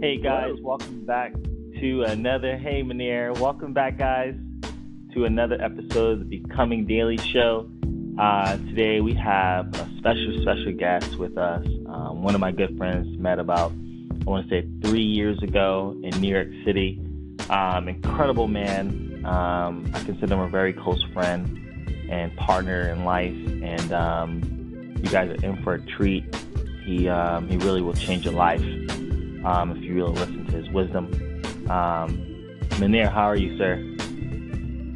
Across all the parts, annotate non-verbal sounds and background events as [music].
Hey guys, welcome back to another. Hey Manir, welcome back guys to another episode of the Becoming Daily Show. Uh, today we have a special, special guest with us. Um, one of my good friends met about, I want to say, three years ago in New York City. Um, incredible man. Um, I consider him a very close friend and partner in life. And um, you guys are in for a treat. He um, he really will change your life um, if you really listen to his wisdom. Um, Manir, how are you, sir?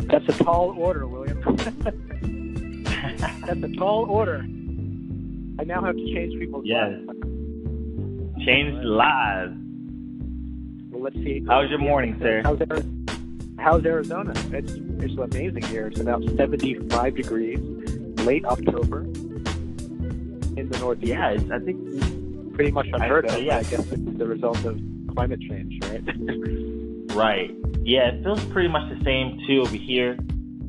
That's a tall order, William. [laughs] That's a tall order. I now have to change people's yes. lives. Change lives. Well, let's see. How's your morning, sir? How's, how's Arizona? It's it's amazing here. It's about 75 degrees, late October in the Northeast. Yeah, it's, I think pretty much unheard of. yeah. I guess it's the result of climate change, right? [laughs] Right. Yeah, it feels pretty much the same too over here.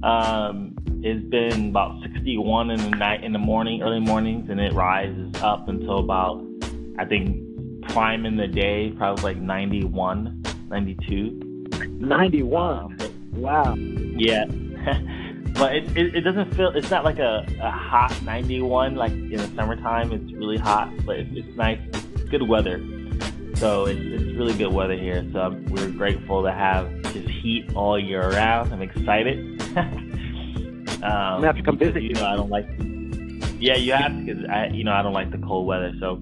Um, it's been about 61 in the night, in the morning, early mornings, and it rises up until about, I think, prime in the day, probably like 91, 92. 91. Um, Wow. yeah. [laughs] but it, it, it doesn't feel, it's not like a, a hot 91 like in the summertime. It's really hot, but it's, it's nice. It's good weather. So it's, it's really good weather here. So I'm, we're grateful to have just heat all year round. I'm excited. [laughs] um, I'm gonna have to come visit you you. know, I don't like. Yeah, you have to because I, you know, I don't like the cold weather. So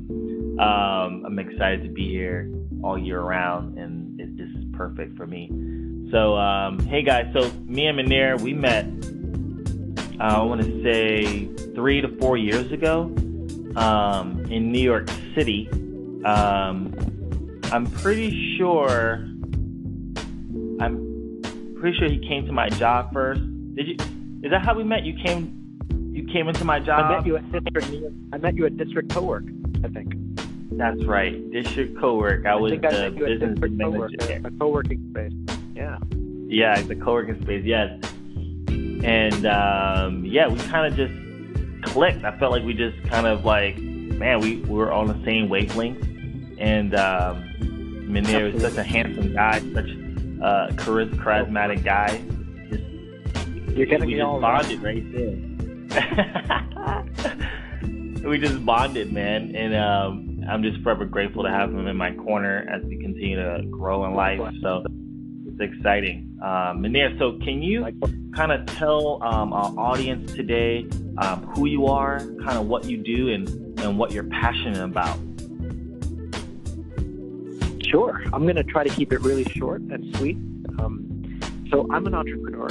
um, I'm excited to be here all year round, and this is perfect for me. So um, hey guys, so me and Manir, we met. Uh, I want to say three to four years ago um, in New York City. Um, I'm pretty sure. I'm pretty sure he came to my job first. Did you? Is that how we met? You came. You came into my job. I met you at district. I met you at district co-work. I think. That's right. District co-work. I was I met you at business co-work, manager. a, a co-working space. Yeah. Yeah, the co-working space. Yes. And um, yeah, we kind of just clicked. I felt like we just kind of like, man, we, we were on the same wavelength. And um, Manir is such a handsome guy, such a charis- charismatic guy. Just You're getting we all bonded right there. [laughs] we just bonded, man, and um, I'm just forever grateful to have him in my corner as we continue to grow in life. So exciting. Um, Manir, so can you kind of tell um, our audience today um, who you are, kind of what you do, and and what you're passionate about? Sure. I'm going to try to keep it really short and sweet. Um, so I'm an entrepreneur.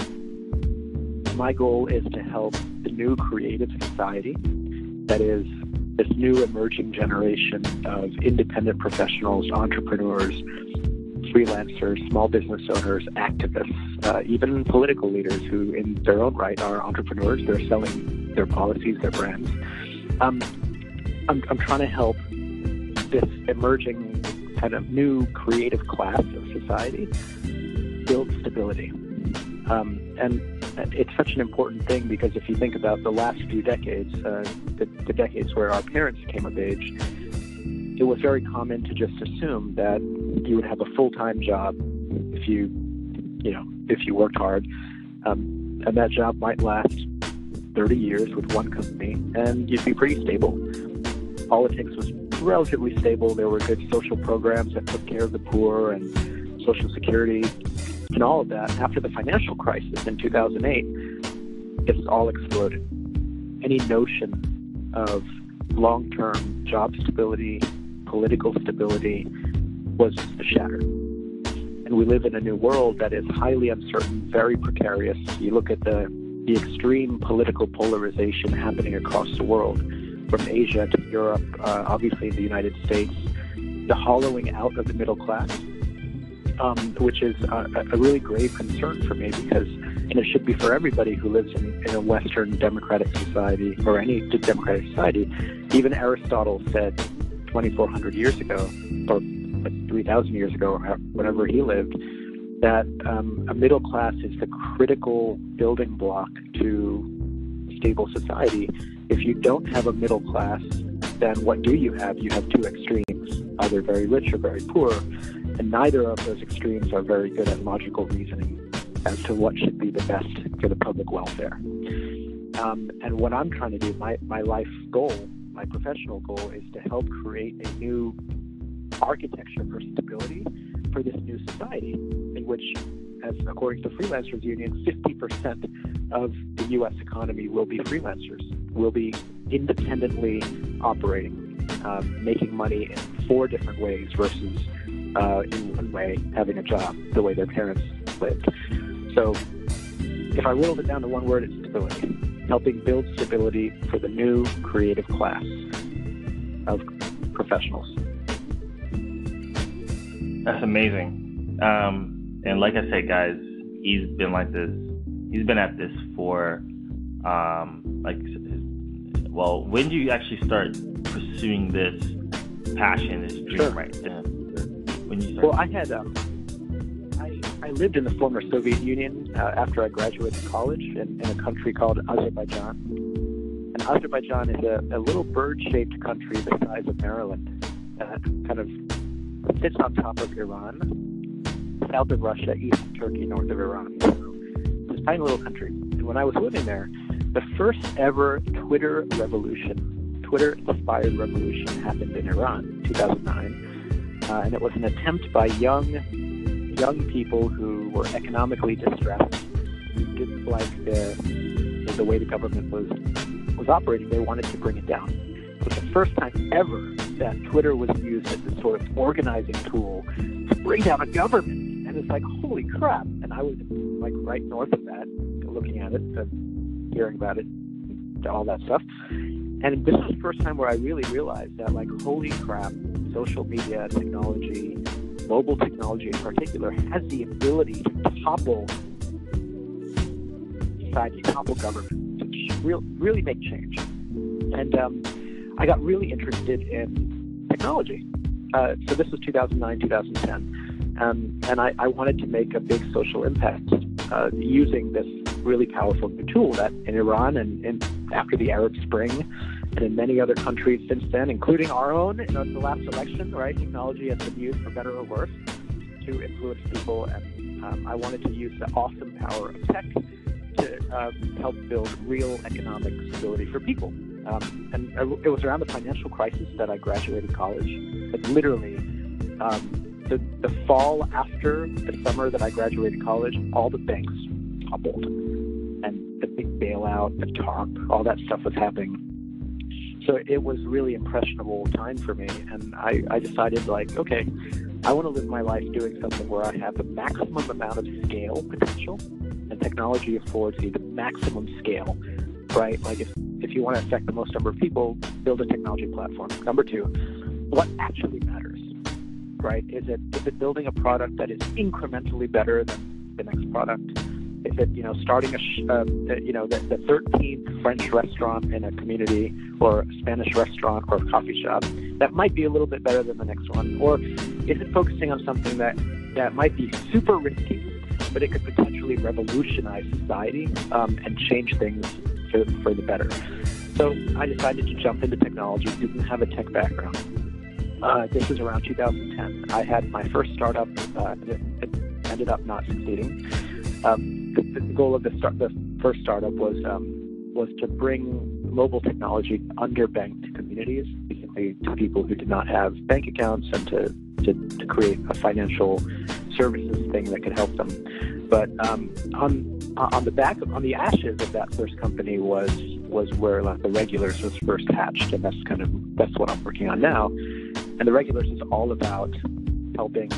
My goal is to help the new creative society, that is, this new emerging generation of independent professionals, entrepreneurs, freelancers, small business owners, activists, uh, even political leaders who, in their own right, are entrepreneurs. They're selling their policies, their brands. Um, I'm, I'm trying to help this emerging kind of new creative class of society build stability. Um, and it's such an important thing because if you think about the last few decades, uh, the, the decades where our parents came of age, it was very common to just assume that you would have a full-time job if you, you know, if you worked hard, um, and that job might last 30 years with one company, and you'd be pretty stable. Politics was relatively stable. There were good social programs that took care of the poor and Social Security and all of that. After the financial crisis in 2008, it's all exploded. Any notion of long term job stability, political stability was shattered. And we live in a new world that is highly uncertain, very precarious. You look at the, the extreme political polarization happening across the world, from Asia to Europe, uh, obviously the United States, the hollowing out of the middle class, um, which is a, a really grave concern for me because, and it should be for everybody who lives in, in a Western democratic society or any democratic society. Even Aristotle said 2,400 years ago, or 3,000 years ago, or whenever he lived, that um, a middle class is the critical building block to stable society. If you don't have a middle class, then what do you have? You have two extremes, either very rich or very poor, and neither of those extremes are very good at logical reasoning as to what should be the best for the public welfare. Um, and what I'm trying to do, my, my life goal, my professional goal, is to help create a new architecture for stability for this new society, in which, as according to Freelancers Union, 50% of the U.S. economy will be freelancers, will be independently operating, um, making money in four different ways versus uh, in one way having a job the way their parents lived. So, if I whittled it down to one word, it's stability. Helping build stability for the new creative class of professionals. That's amazing. Um, and like I said, guys, he's been like this. He's been at this for, um, like, well, when do you actually start pursuing this passion, this dream, sure. right? When you start? Well, I had um, I I lived in the former Soviet Union uh, after I graduated college in, in a country called Azerbaijan. And Azerbaijan is a, a little bird-shaped country the size of Maryland, uh, kind of sits on top of Iran, south of Russia, east of Turkey, north of Iran. So it's a tiny little country. And when I was living there, the first ever Twitter revolution, Twitter inspired revolution happened in Iran, in 2009. Uh, and it was an attempt by young, young people who were economically distressed, who didn't like the, the way the government was, was operating. They wanted to bring it down. It was the first time ever that Twitter was used as a sort of organizing tool to bring down a government. And it's like, holy crap. And I was like right north of that, looking at it, and hearing about it, all that stuff. And this was the first time where I really realized that, like, holy crap, social media technology, mobile technology in particular, has the ability to topple society, topple government, to really, really make change. And um, I got really interested in technology. Uh, so this was 2009, 2010. Um, and I, I, wanted to make a big social impact uh, using this really powerful new tool that in Iran and, and, after the Arab Spring and in many other countries since then, including our own, know, the last election, right? Technology has been used for better or worse to influence people. And um, I wanted to use the awesome power of tech to uh, help build real economic stability for people. Um, and it was around the financial crisis that I graduated college. Like literally, um, the, the fall after the summer that I graduated college, all the banks toppled. And the big bailout, the TARP, all that stuff was happening. So it was really impressionable time for me. And I, I decided, like, okay, I want to live my life doing something where I have the maximum amount of scale potential, and technology affords me the maximum scale, right? Like if if you want to affect the most number of people, build a technology platform. Number two, what actually matters, right? Is it is it building a product that is incrementally better than the next product? It you know starting a sh- uh, you know the, the 13th French restaurant in a community or a Spanish restaurant or a coffee shop that might be a little bit better than the next one, or is it focusing on something that that might be super risky, but it could potentially revolutionize society um, and change things for, for the better. So I decided to jump into technology, didn't have a tech background. Uh, this is around 2010. I had my first startup, uh, it, it ended up not succeeding. Um, the, the, goal of the, start, the first startup was um, was to bring mobile technology to underbanked communities, basically to people who did not have bank accounts, and to, to, to create a financial services thing that could help them. But um, on on the back of, on the ashes of that first company was was where like the regulars was first hatched and that's kind of that's what i'm working on now and the regulars is all about helping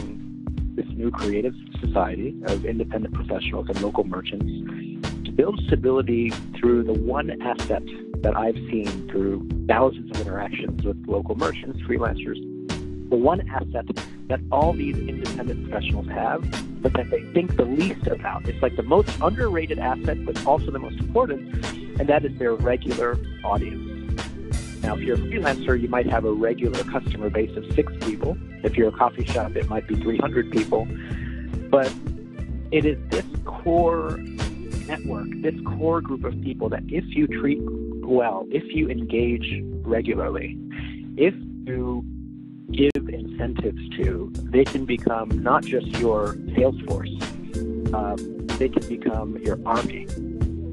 this new creative society of independent professionals and local merchants to build stability through the one asset that i've seen through thousands of interactions with local merchants freelancers the one asset that all these independent professionals have, but that they think the least about. It's like the most underrated asset, but also the most important, and that is their regular audience. Now, if you're a freelancer, you might have a regular customer base of six people. If you're a coffee shop, it might be 300 people. But it is this core network, this core group of people that if you treat well, if you engage regularly, if you give incentives to, they can become not just your sales force, um, they can become your army,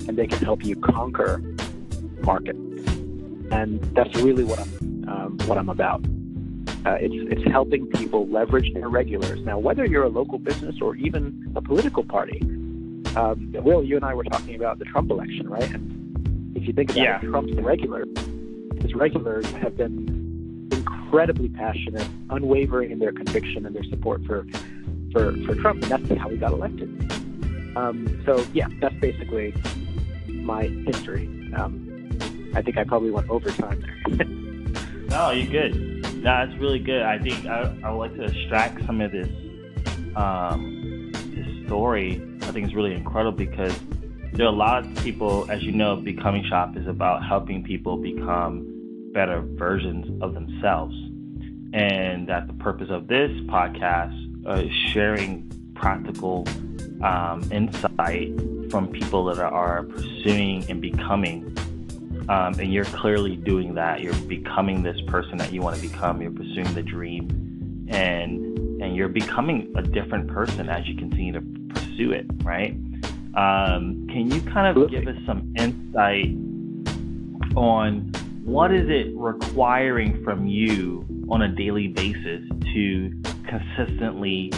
and they can help you conquer market. And that's really what I'm um, what I'm about. Uh, it's it's helping people leverage their regulars. Now, whether you're a local business or even a political party, um, Will, you and I were talking about the Trump election, right? And if you think about yeah. it, Trump's regular. His regulars have been incredibly passionate, unwavering in their conviction and their support for for, for Trump, and that's how he got elected. Um, so yeah, that's basically my history. Um, I think I probably went overtime there. [laughs] no, you're good. No, that's really good. I think I, I would like to extract some of this um, this story. I think it's really incredible because there are a lot of people, as you know, Becoming Shop is about helping people become better versions of themselves. And that the purpose of this podcast uh, is sharing practical um, insight from people that are pursuing and becoming. Um, and you're clearly doing that. You're becoming this person that you want to become. You're pursuing the dream, and and you're becoming a different person as you continue to pursue it. Right? Um, can you kind of give us some insight on what is it requiring from you on a daily basis to consistently,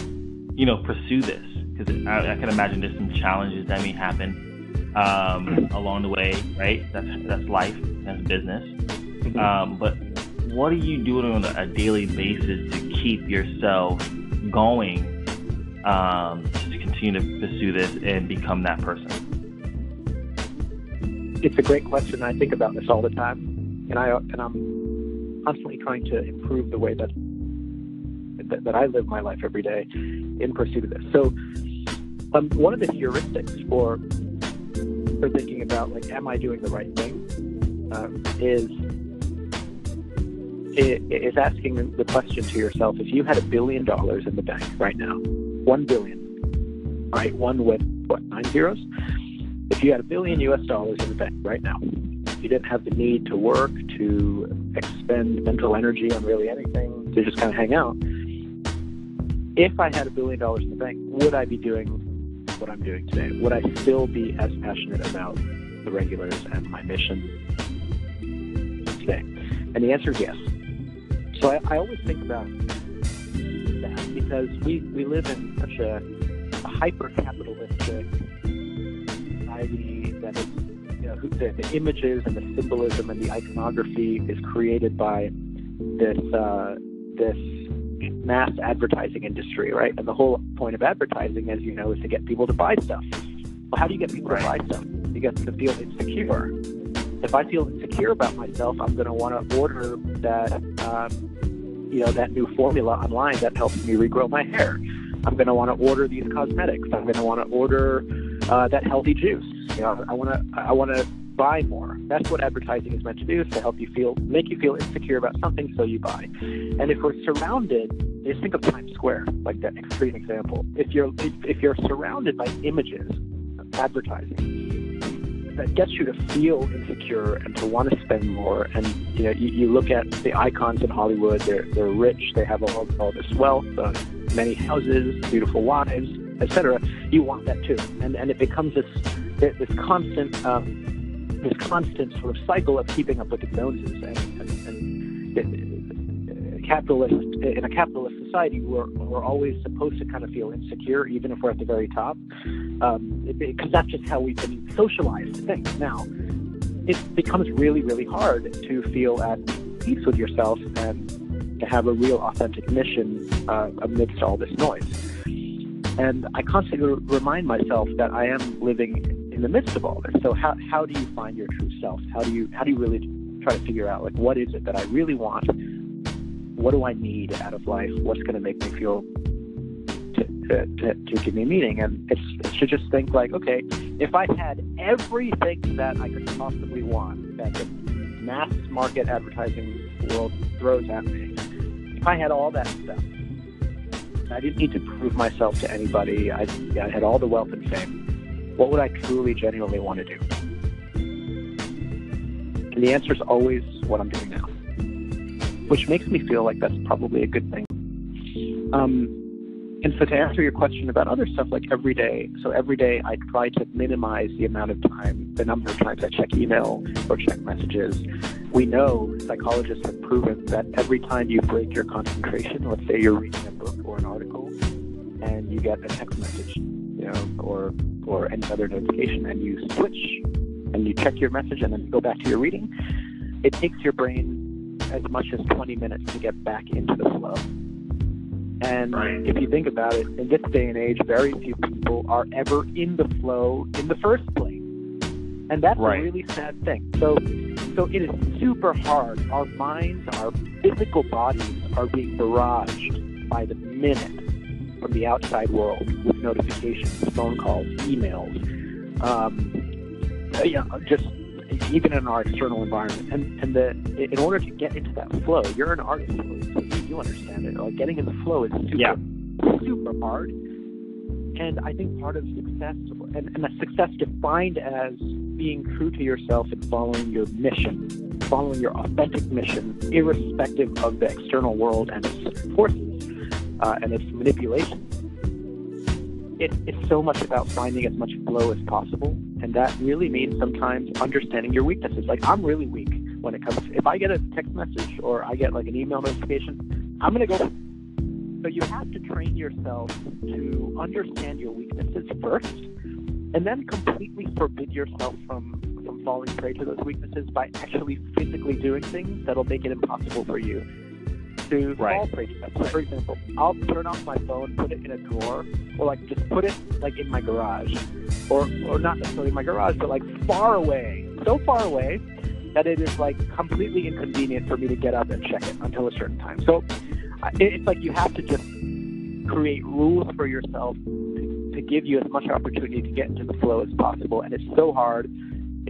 you know, pursue this? Because I, I, can imagine there's some challenges that may happen um, along the way, right? That's that's life, that's business. Mm-hmm. Um, but what are you doing on a daily basis to keep yourself going um, to continue to pursue this and become that person? It's a great question. I think about this all the time, and I and I'm constantly trying to improve the way that that, that I live my life every day in pursuit of this. So, um, one of the heuristics for for thinking about like, am I doing the right thing, um, is is asking the question to yourself: If you had a billion dollars in the bank right now, one billion, right, one with what nine zeros? If you had a billion U.S. dollars in the bank right now, you didn't have the need to work, to expend mental energy on really anything, to just kind of hang out if I had a billion dollars in the bank, would I be doing what I'm doing today? Would I still be as passionate about the regulars and my mission today? And the answer is yes. So I, I always think about that because we, we live in such a, a hyper capitalistic society that you know, the, the images and the symbolism and the iconography is created by this uh, this mass advertising industry, right? And the whole point of advertising, as you know, is to get people to buy stuff. Well, how do you get people right. to buy stuff? You get them to feel insecure. If I feel insecure about myself, I'm going to want to order that, um, you know, that new formula online that helps me regrow my hair. I'm going to want to order these cosmetics. I'm going to want to order uh, that healthy juice. You know, I want to, I want to buy more. That's what advertising is meant to do, is to help you feel, make you feel insecure about something, so you buy. And if we're surrounded, just think of Times Square, like that extreme example. If you're if, you're surrounded by images, advertising that gets you to feel insecure and to want to spend more. And you know, you, you look at the icons in Hollywood; they're they're rich, they have all, all this wealth, uh, many houses, beautiful wives, etc. You want that too, and and it becomes this this constant. Um, this constant sort of cycle of keeping up with the Joneses and, and, and capitalist in a capitalist society we're, we're always supposed to kind of feel insecure even if we're at the very top. Um, because that's just how we've been socialized to think. Now it becomes really really hard to feel at peace with yourself and to have a real authentic mission uh, amidst all this noise. And I constantly remind myself that I am living in the midst of all this. So how how do you find your true self? How do you how do you really try to figure out like what is it that I really want? What do I need out of life? What's going to make me feel to, to, to, give me meaning? And it's, it's to just think like, okay, if I had everything that I could possibly want that the mass market advertising world throws at me, if I had all that stuff, I didn't need to prove myself to anybody. I, I had all the wealth and fame what would I truly, genuinely want to do? And the answer is always what I'm doing now. which makes me feel like that's probably a good thing. Um, and so to answer your question about other stuff like every day, so every day I try to minimize the amount of time, the number of times I check email or check messages. We know psychologists have proven that every time you break your concentration, let's say you're reading a book or an article, and you get a text message, you know, or or any other notification, and you switch and you check your message and then go back to your reading, it takes your brain as much as 20 minutes to get back into the flow. And right. if you think about it, in this day and age, very few people are ever in the flow in the first place. And that's right. a really sad thing. So so it is super hard. Our minds, our physical bodies are being barraged by the minute from the outside world with notifications, phone calls, emails, um, uh, yeah, just even in our external environment. And and the in order to get into that flow, you're an artist, so you understand it. Like getting in the flow is super yeah. super hard. And I think part of success, and, and a success defined as being true to yourself and following your mission, following your authentic mission, irrespective of the external world and its forces uh, and its manipulation it, it's so much about finding as much flow as possible. And that really means sometimes understanding your weaknesses. Like, I'm really weak when it comes to, if I get a text message or I get like an email notification, I'm to go. So you have to train yourself to understand your weaknesses first and then completely forbid yourself from, from falling prey to those weaknesses by actually physically doing things that'll make it impossible for you to right. fall prey to for example, I'll turn off my phone, put it in a drawer, or like just put it like in my garage, or or not necessarily in my garage, but like far away, so far away that it is like completely inconvenient for me to get up and check it until a certain time. So it's like you have to just create rules for yourself to, to give you as much opportunity to get into the flow as possible, and it's so hard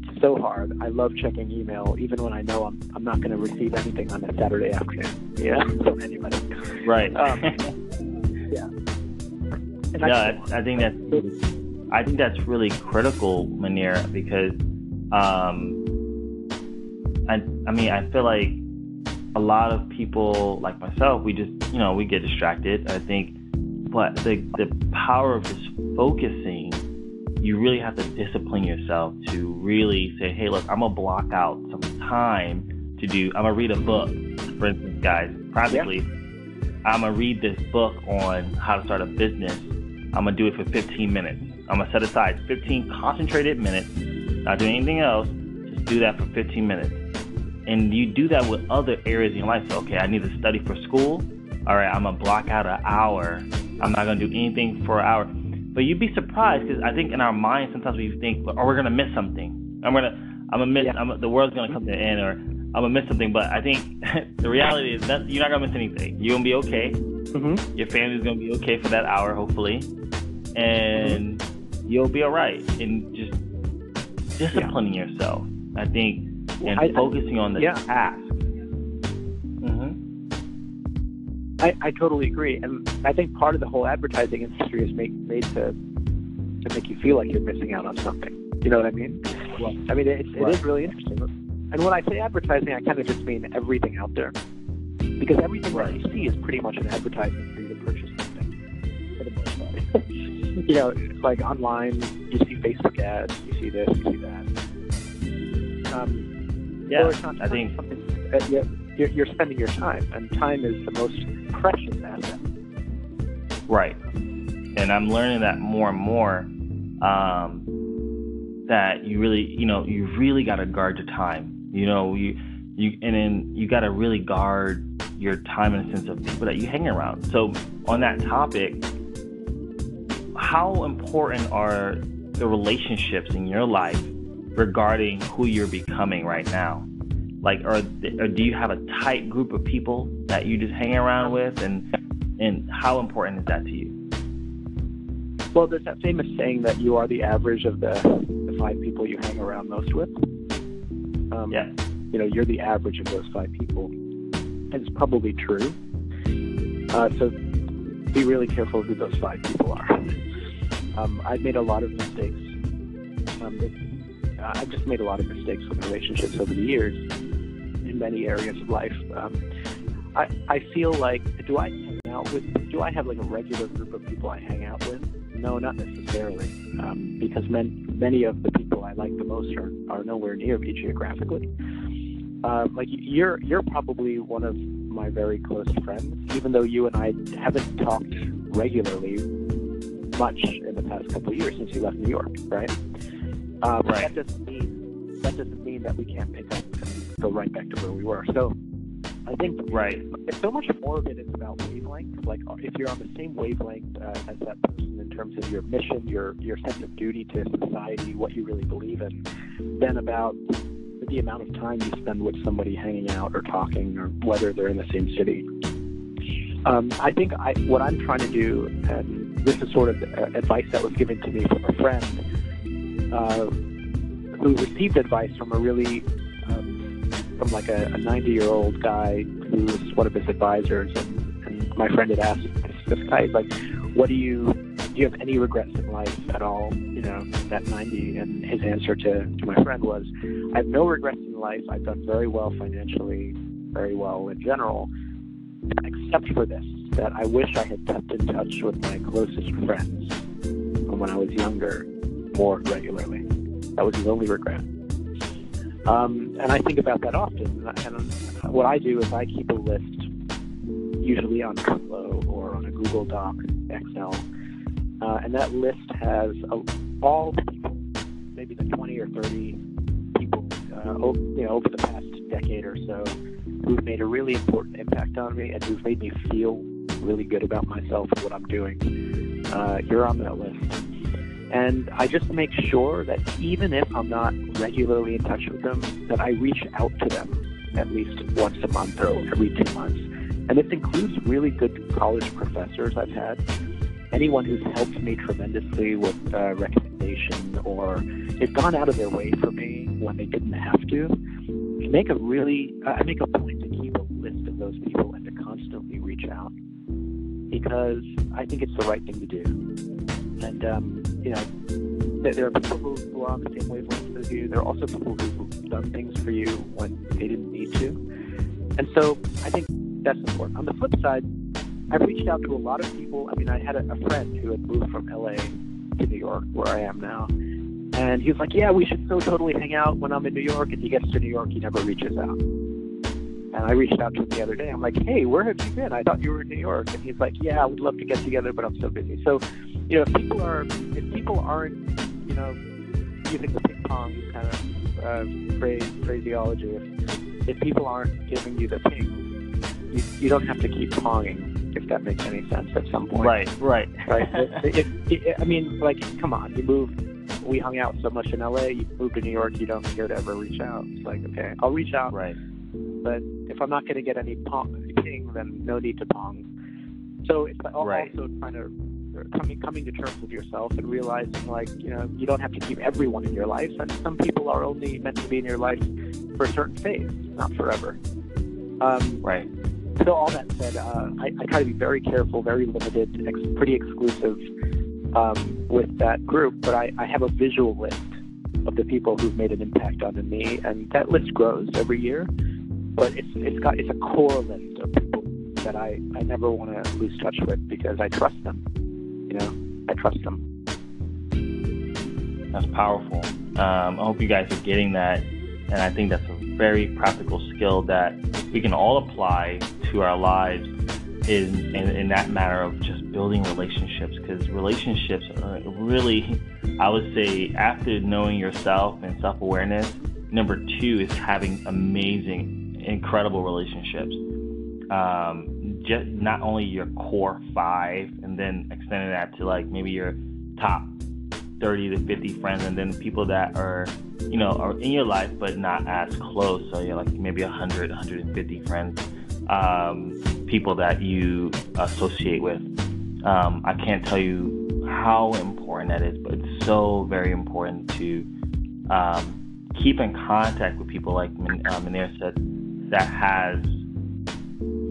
it's so hard. I love checking email, even when I know I'm I'm not going to receive anything on a Saturday afternoon. [laughs] Yeah, from anybody. Right. Um, [laughs] yeah. And no, I, I, think that's I think that's really critical, Munir, because um, I I mean I feel like a lot of people like myself, we just you know we get distracted. I think, but the the power of just focusing you really have to discipline yourself to really say, hey, look, I'm gonna block out some time to do. I'm gonna read a book, for instance, guys. Practically, yeah. I'm gonna read this book on how to start a business. I'm gonna do it for 15 minutes. I'm gonna set aside 15 concentrated minutes, not doing anything else. Just do that for 15 minutes. And you do that with other areas in your life. So, okay, I need to study for school. All right, I'm gonna block out an hour. I'm not gonna do anything for an hour but you'd be surprised because I think in our minds sometimes we think, "Oh, we're gonna miss something. I'm gonna, I'm gonna miss. Yeah. I'm, the world's gonna come to an end, or I'm gonna miss something." But I think [laughs] the reality is that you're not gonna miss anything. You're gonna be okay. Mm-hmm. Your family's gonna be okay for that hour, hopefully, and mm-hmm. you'll be all right. And just disciplining yeah. yourself, I think, and I, focusing on the yeah. task. I, I totally agree, and I think part of the whole advertising industry is make, made to to make you feel like you're missing out on something. You know what I mean? Well, I mean, it's, it is really interesting. And when I say advertising, I kind of just mean everything out there, because everything right. that you see is pretty much an advertisement for you to purchase something. For the most part, [laughs] you know, like online, you see Facebook ads, you see this, you see that. Um, yeah, I think something. Uh, you're, you're spending your time, and time is the most Right, and I'm learning that more and more. Um, that you really, you know, you really got to guard your time. You know, you you and then you got to really guard your time in a sense of people that you hang around. So on that topic, how important are the relationships in your life regarding who you're becoming right now? Like or, or do you have a tight group of people that you just hang around with? And and how important is that to you? Well there's that famous saying that you are the average of the, the five people you hang around most with. Um, yeah. you know you're the average of those five people. And it's probably true. Uh, so be really careful who those five people are. Um, i've made a lot of mistakes. Um, I've just made a lot of mistakes with relationships over the years in many areas of life. Um, I, I feel like do I hang out with do I have like a regular group of people I hang out with? No, not necessarily, um, because men, many of the people I like the most are, are nowhere near me geographically. Uh, like you're you're probably one of my very close friends, even though you and I haven't talked regularly much in the past couple of years since you left New York, right? Uh, right. That doesn't mean that doesn't mean that we can't pick up go right back to where we were. So I think right. So much more of it is about wavelength. Like if you're on the same wavelength uh, as that person in terms of your mission, your your sense of duty to society, what you really believe in, then about the amount of time you spend with somebody hanging out or talking, or whether they're in the same city. Um, I think I, what I'm trying to do, and this is sort of uh, advice that was given to me from a friend uh, who received advice from a really um, from like a 90 year old guy who was one of his advisors, and, and my friend had asked this, this guy like, "What do you do? You have any regrets in life at all?" You know, at 90, and his answer to to my friend was, "I have no regrets in life. I've done very well financially, very well in general." except for this, that I wish I had kept in touch with my closest friends when I was younger more regularly. That was the only regret. Um, and I think about that often. And what I do is I keep a list, usually on Trello or on a Google Doc, Excel, uh, and that list has a, all the people, maybe the 20 or 30 people, uh, you know, over the past decade or so who've made a really important impact on me and who've made me feel really good about myself and what I'm doing. Uh, you're on that list. And I just make sure that even if I'm not regularly in touch with them, that I reach out to them at least once a month or every two months. And this includes really good college professors I've had, anyone who's helped me tremendously with uh, recommendation or they've gone out of their way for me when they didn't have to make a really, I make a point to keep a list of those people and to constantly reach out because I think it's the right thing to do. And, um, you know, there are people who, who are on the same wavelength as you. There are also people who've done things for you when they didn't need to. And so I think that's important. On the flip side, I've reached out to a lot of people. I mean, I had a, a friend who had moved from LA to New York, where I am now, and he was like, "Yeah, we should so totally hang out when I'm in New York." And he gets to New York, he never reaches out. And I reached out to him the other day. I'm like, "Hey, where have you been? I thought you were in New York." And he's like, "Yeah, I would love to get together, but I'm so busy." So, you know, if people are if people aren't, you know, using the ping pong kind of uh, phrase phraseology, if if people aren't giving you the ping, you, you don't have to keep ponging if that makes any sense at some point. Right, right, right. [laughs] it, it, it, I mean, like, come on, you move we hung out so much in LA. You moved to New York, you don't care to ever reach out. It's like, okay, I'll reach out. Right. But if I'm not going to get any pong, ping, then no need to pong. So it's also right. trying to coming coming to terms with yourself and realizing like you know you don't have to keep everyone in your life, and some people are only meant to be in your life for a certain phase, not forever. Um, right. So all that said, uh, I, I try to be very careful, very limited, ex- pretty exclusive um, with that group, but I, I have a visual list of the people who've made an impact on me, and that list grows every year. But it's it's got it's a core list of people that I, I never want to lose touch with because I trust them. You know, I trust them. That's powerful. Um, I hope you guys are getting that, and I think that's a very practical skill that we can all apply to our lives in, in, in that matter of just building relationships because relationships are really, I would say, after knowing yourself and self awareness, number two is having amazing, incredible relationships. Um, just not only your core five, and then extending that to like maybe your top 30 to 50 friends, and then people that are, you know, are in your life but not as close. So you're like maybe 100, 150 friends um, people that you associate with. Um, I can't tell you how important that is, but it's so very important to um, keep in contact with people like uh, said that has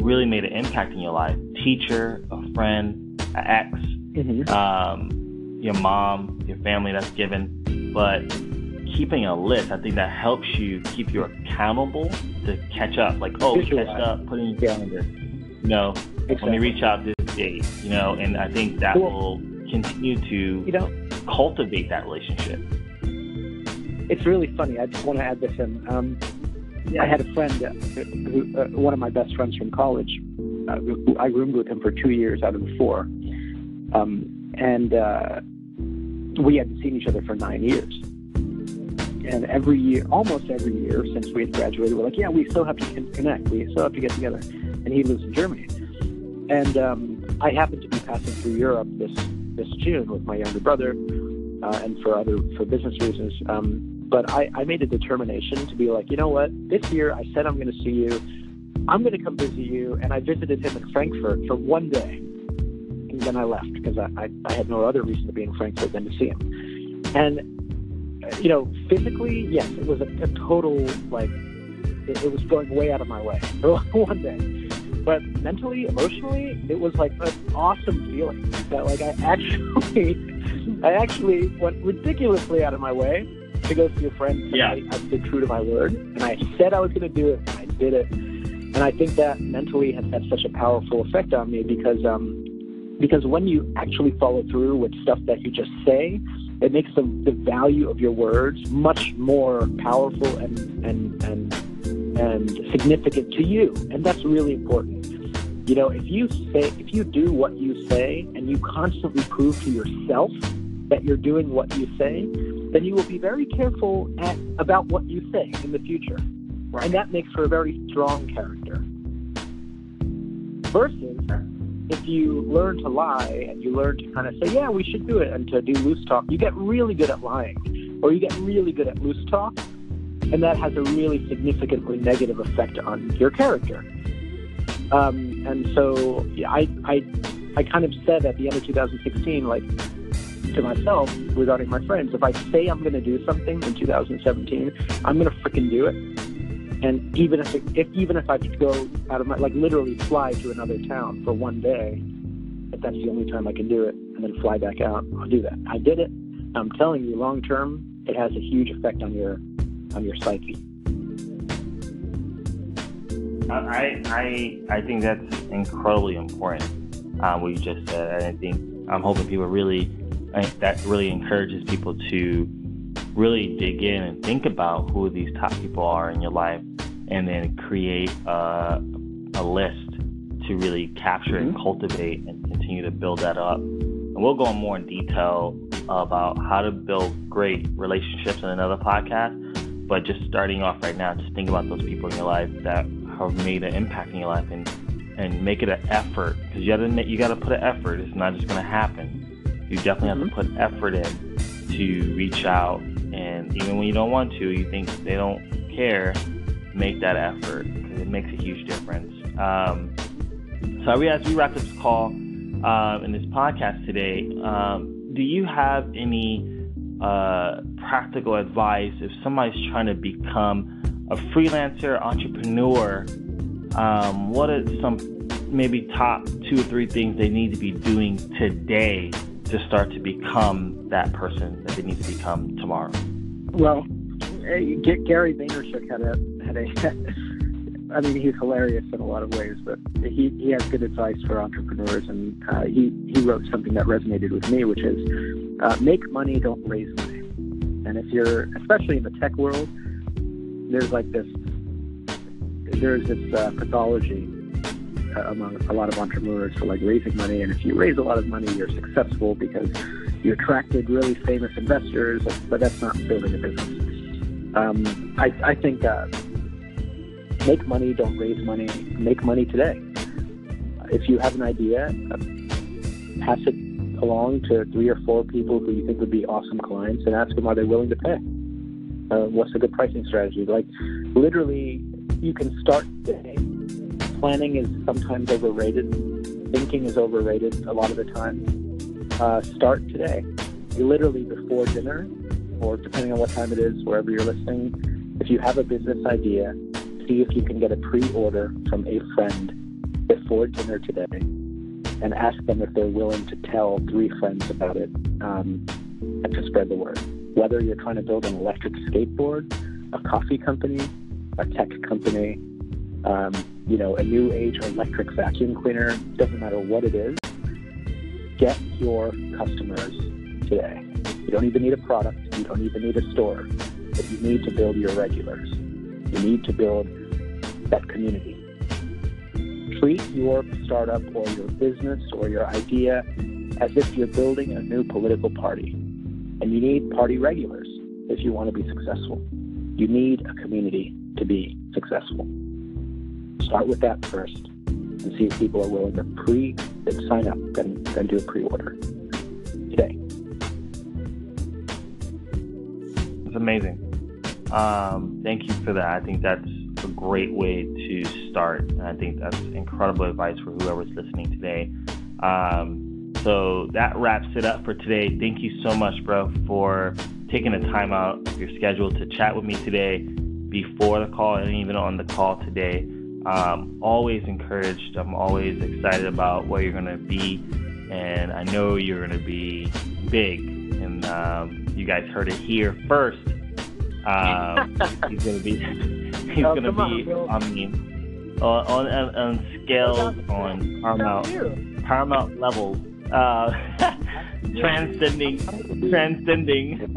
really made an impact in your life. Teacher, a friend, an ex, mm-hmm. um, your mom, your family that's given, but keeping a list, I think that helps you keep you accountable to catch up. Like, oh, Visualize. catch up, put in your calendar. You know, exactly. let me reach out this date. You know, and I think that cool. will continue to you know cultivate that relationship. It's really funny. I just want to add this in. Um, I had a friend, uh, who, uh, one of my best friends from college. Uh, I roomed with him for two years out of the four, um, and uh, we hadn't seen each other for nine years. And every year, almost every year since we had graduated, we're like, yeah, we still have to connect. We still have to get together. And he lives in Germany. And um, I happened to be passing through Europe this this June with my younger brother, uh, and for other for business reasons. Um, but I, I made a determination to be like, you know what? This year, I said I'm going to see you. I'm going to come visit you. And I visited him in Frankfurt for one day, and then I left because I, I, I had no other reason to be in Frankfurt than to see him. And you know, physically, yes, it was a, a total like it, it was going way out of my way for [laughs] one day but mentally, emotionally, it was like an awesome feeling that like I actually, [laughs] I actually went ridiculously out of my way to go see a friend. Yeah. I, I stayed true to my word, and I said I was going to do it, and I did it. And I think that mentally has had such a powerful effect on me because, um, because when you actually follow through with stuff that you just say, it makes the, the value of your words much more powerful and, and, and and significant to you. And that's really important. You know, if you say, if you do what you say and you constantly prove to yourself that you're doing what you say, then you will be very careful at, about what you say in the future. Right. And that makes for a very strong character. Versus if you learn to lie and you learn to kind of say, yeah, we should do it, and to do loose talk, you get really good at lying, or you get really good at loose talk, and that has a really significantly negative effect on your character. Um, and so I, I, I kind of said at the end of 2016, like to myself regarding my friends, if I say I'm going to do something in 2017, I'm going to freaking do it. And even if, it, if even if I could go out of my like literally fly to another town for one day, if that's the only time I can do it, and then fly back out, I'll do that. I did it. I'm telling you, long term, it has a huge effect on your on your psyche. I I I think that's incredibly important. Um, what you just said, and I think I'm hoping people really that really encourages people to really dig in and think about who these top people are in your life, and then create a, a list to really capture mm-hmm. and cultivate and continue to build that up. And we'll go in more in detail about how to build great relationships in another podcast. But just starting off right now, just think about those people in your life that have made an impact in your life and and make it an effort because you gotta you gotta put an effort. It's not just gonna happen. You definitely have to mm-hmm. put effort in to reach out, and even when you don't want to, you think they don't care. Make that effort because it makes a huge difference. Um, so as we wrap this call um, in this podcast today, um, do you have any uh, practical advice if somebody's trying to become a freelancer, entrepreneur? Um, what are some maybe top two or three things they need to be doing today to start to become that person that they need to become tomorrow? Well, Gary Vaynerchuk had a had a. [laughs] I mean, he's hilarious in a lot of ways, but he, he has good advice for entrepreneurs, and uh, he he wrote something that resonated with me, which is uh, make money, don't raise money. And if you're, especially in the tech world, there's like this, there's this uh, pathology among a lot of entrepreneurs for like raising money. And if you raise a lot of money, you're successful because you attracted really famous investors, but that's not building a business. Um, I, I think uh, make money, don't raise money. Make money today. If you have an idea, uh, pass it along to three or four people who you think would be awesome clients and ask them are they willing to pay. Uh, what's a good pricing strategy? Like, literally, you can start. Planning is sometimes overrated. Thinking is overrated a lot of the time. Uh, start today. Literally before dinner, or depending on what time it is, wherever you're listening. If you have a business idea, see if you can get a pre-order from a friend before dinner today and ask them if they're willing to tell three friends about it um, and to spread the word. Whether you're trying to build an electric skateboard, a coffee company, a tech company, um, you know, a new age electric vacuum cleaner, doesn't matter what it is, get your customers today. You don't even need a product, you don't even need a store, but you need to build your regulars. You need to build that community. Treat your startup or your business or your idea as if you're building a new political party. And you need party regulars if you want to be successful. You need a community to be successful. Start with that first and see if people are willing to pre sign up and then do a pre-order today. It's amazing. Um, thank you for that. I think that's a great way to start, and I think that's incredible advice for whoever's listening today. Um, so that wraps it up for today. Thank you so much, bro, for taking the time out of your schedule to chat with me today before the call and even on the call today. Um, always encouraged. I'm always excited about where you're going to be, and I know you're going to be big. And um, you guys heard it here first. Um, [laughs] he's going to be. [laughs] He's Oh, going to be. on, I mean, on on, on, on scales on paramount paramount levels. Uh, [laughs] transcending, transcending.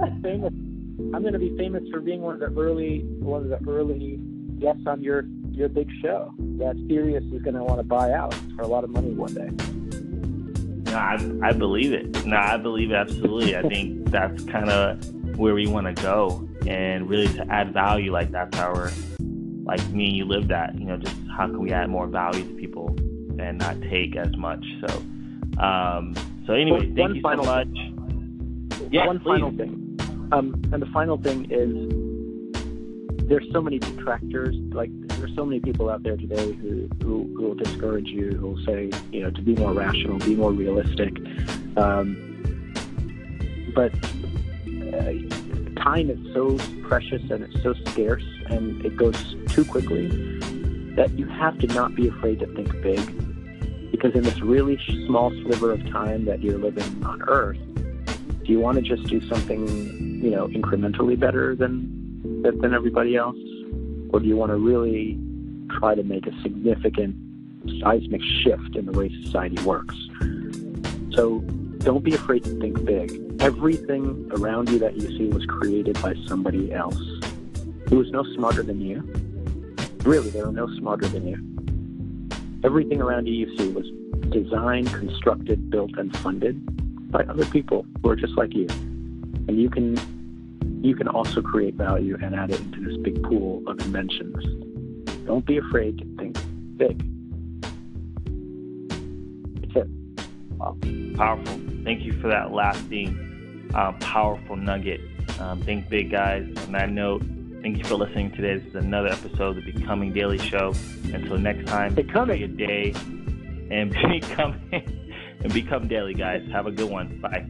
I'm going to be famous for being one of the early one of the early guests on your your big show that Sirius is going to want to buy out for a lot of money one day. No, I, I believe it. No, I believe it absolutely. I think [laughs] that's kind of where we want to go, and really to add value. Like that's our, like me and you lived that. You know, just how can we add more value to people and not take as much. So, um, so anyway, One- thank you so much. Yeah, one please. final thing, um, and the final thing is there's so many detractors. Like there's so many people out there today who, who who will discourage you, who will say you know to be more rational, be more realistic. Um, but uh, time is so precious and it's so scarce, and it goes too quickly that you have to not be afraid to think big. Because in this really small sliver of time that you're living on Earth, do you want to just do something, you know, incrementally better than than than everybody else, or do you want to really try to make a significant seismic shift in the way society works? So don't be afraid to think big. Everything around you that you see was created by somebody else who was no smarter than you. Really, they were no smarter than you. Everything around you you see was designed, constructed, built, and funded by other people who are just like you. And you can you can also create value and add it into this big pool of inventions. Don't be afraid to think big. That's it. Wow. Powerful. Thank you for that lasting, uh, powerful nugget. Um, think big, guys. On that note, thank you for listening today. This is another episode of the Becoming Daily Show. Until next time, Becoming. enjoy your day and [laughs] become and become daily, guys. Have a good one. Bye.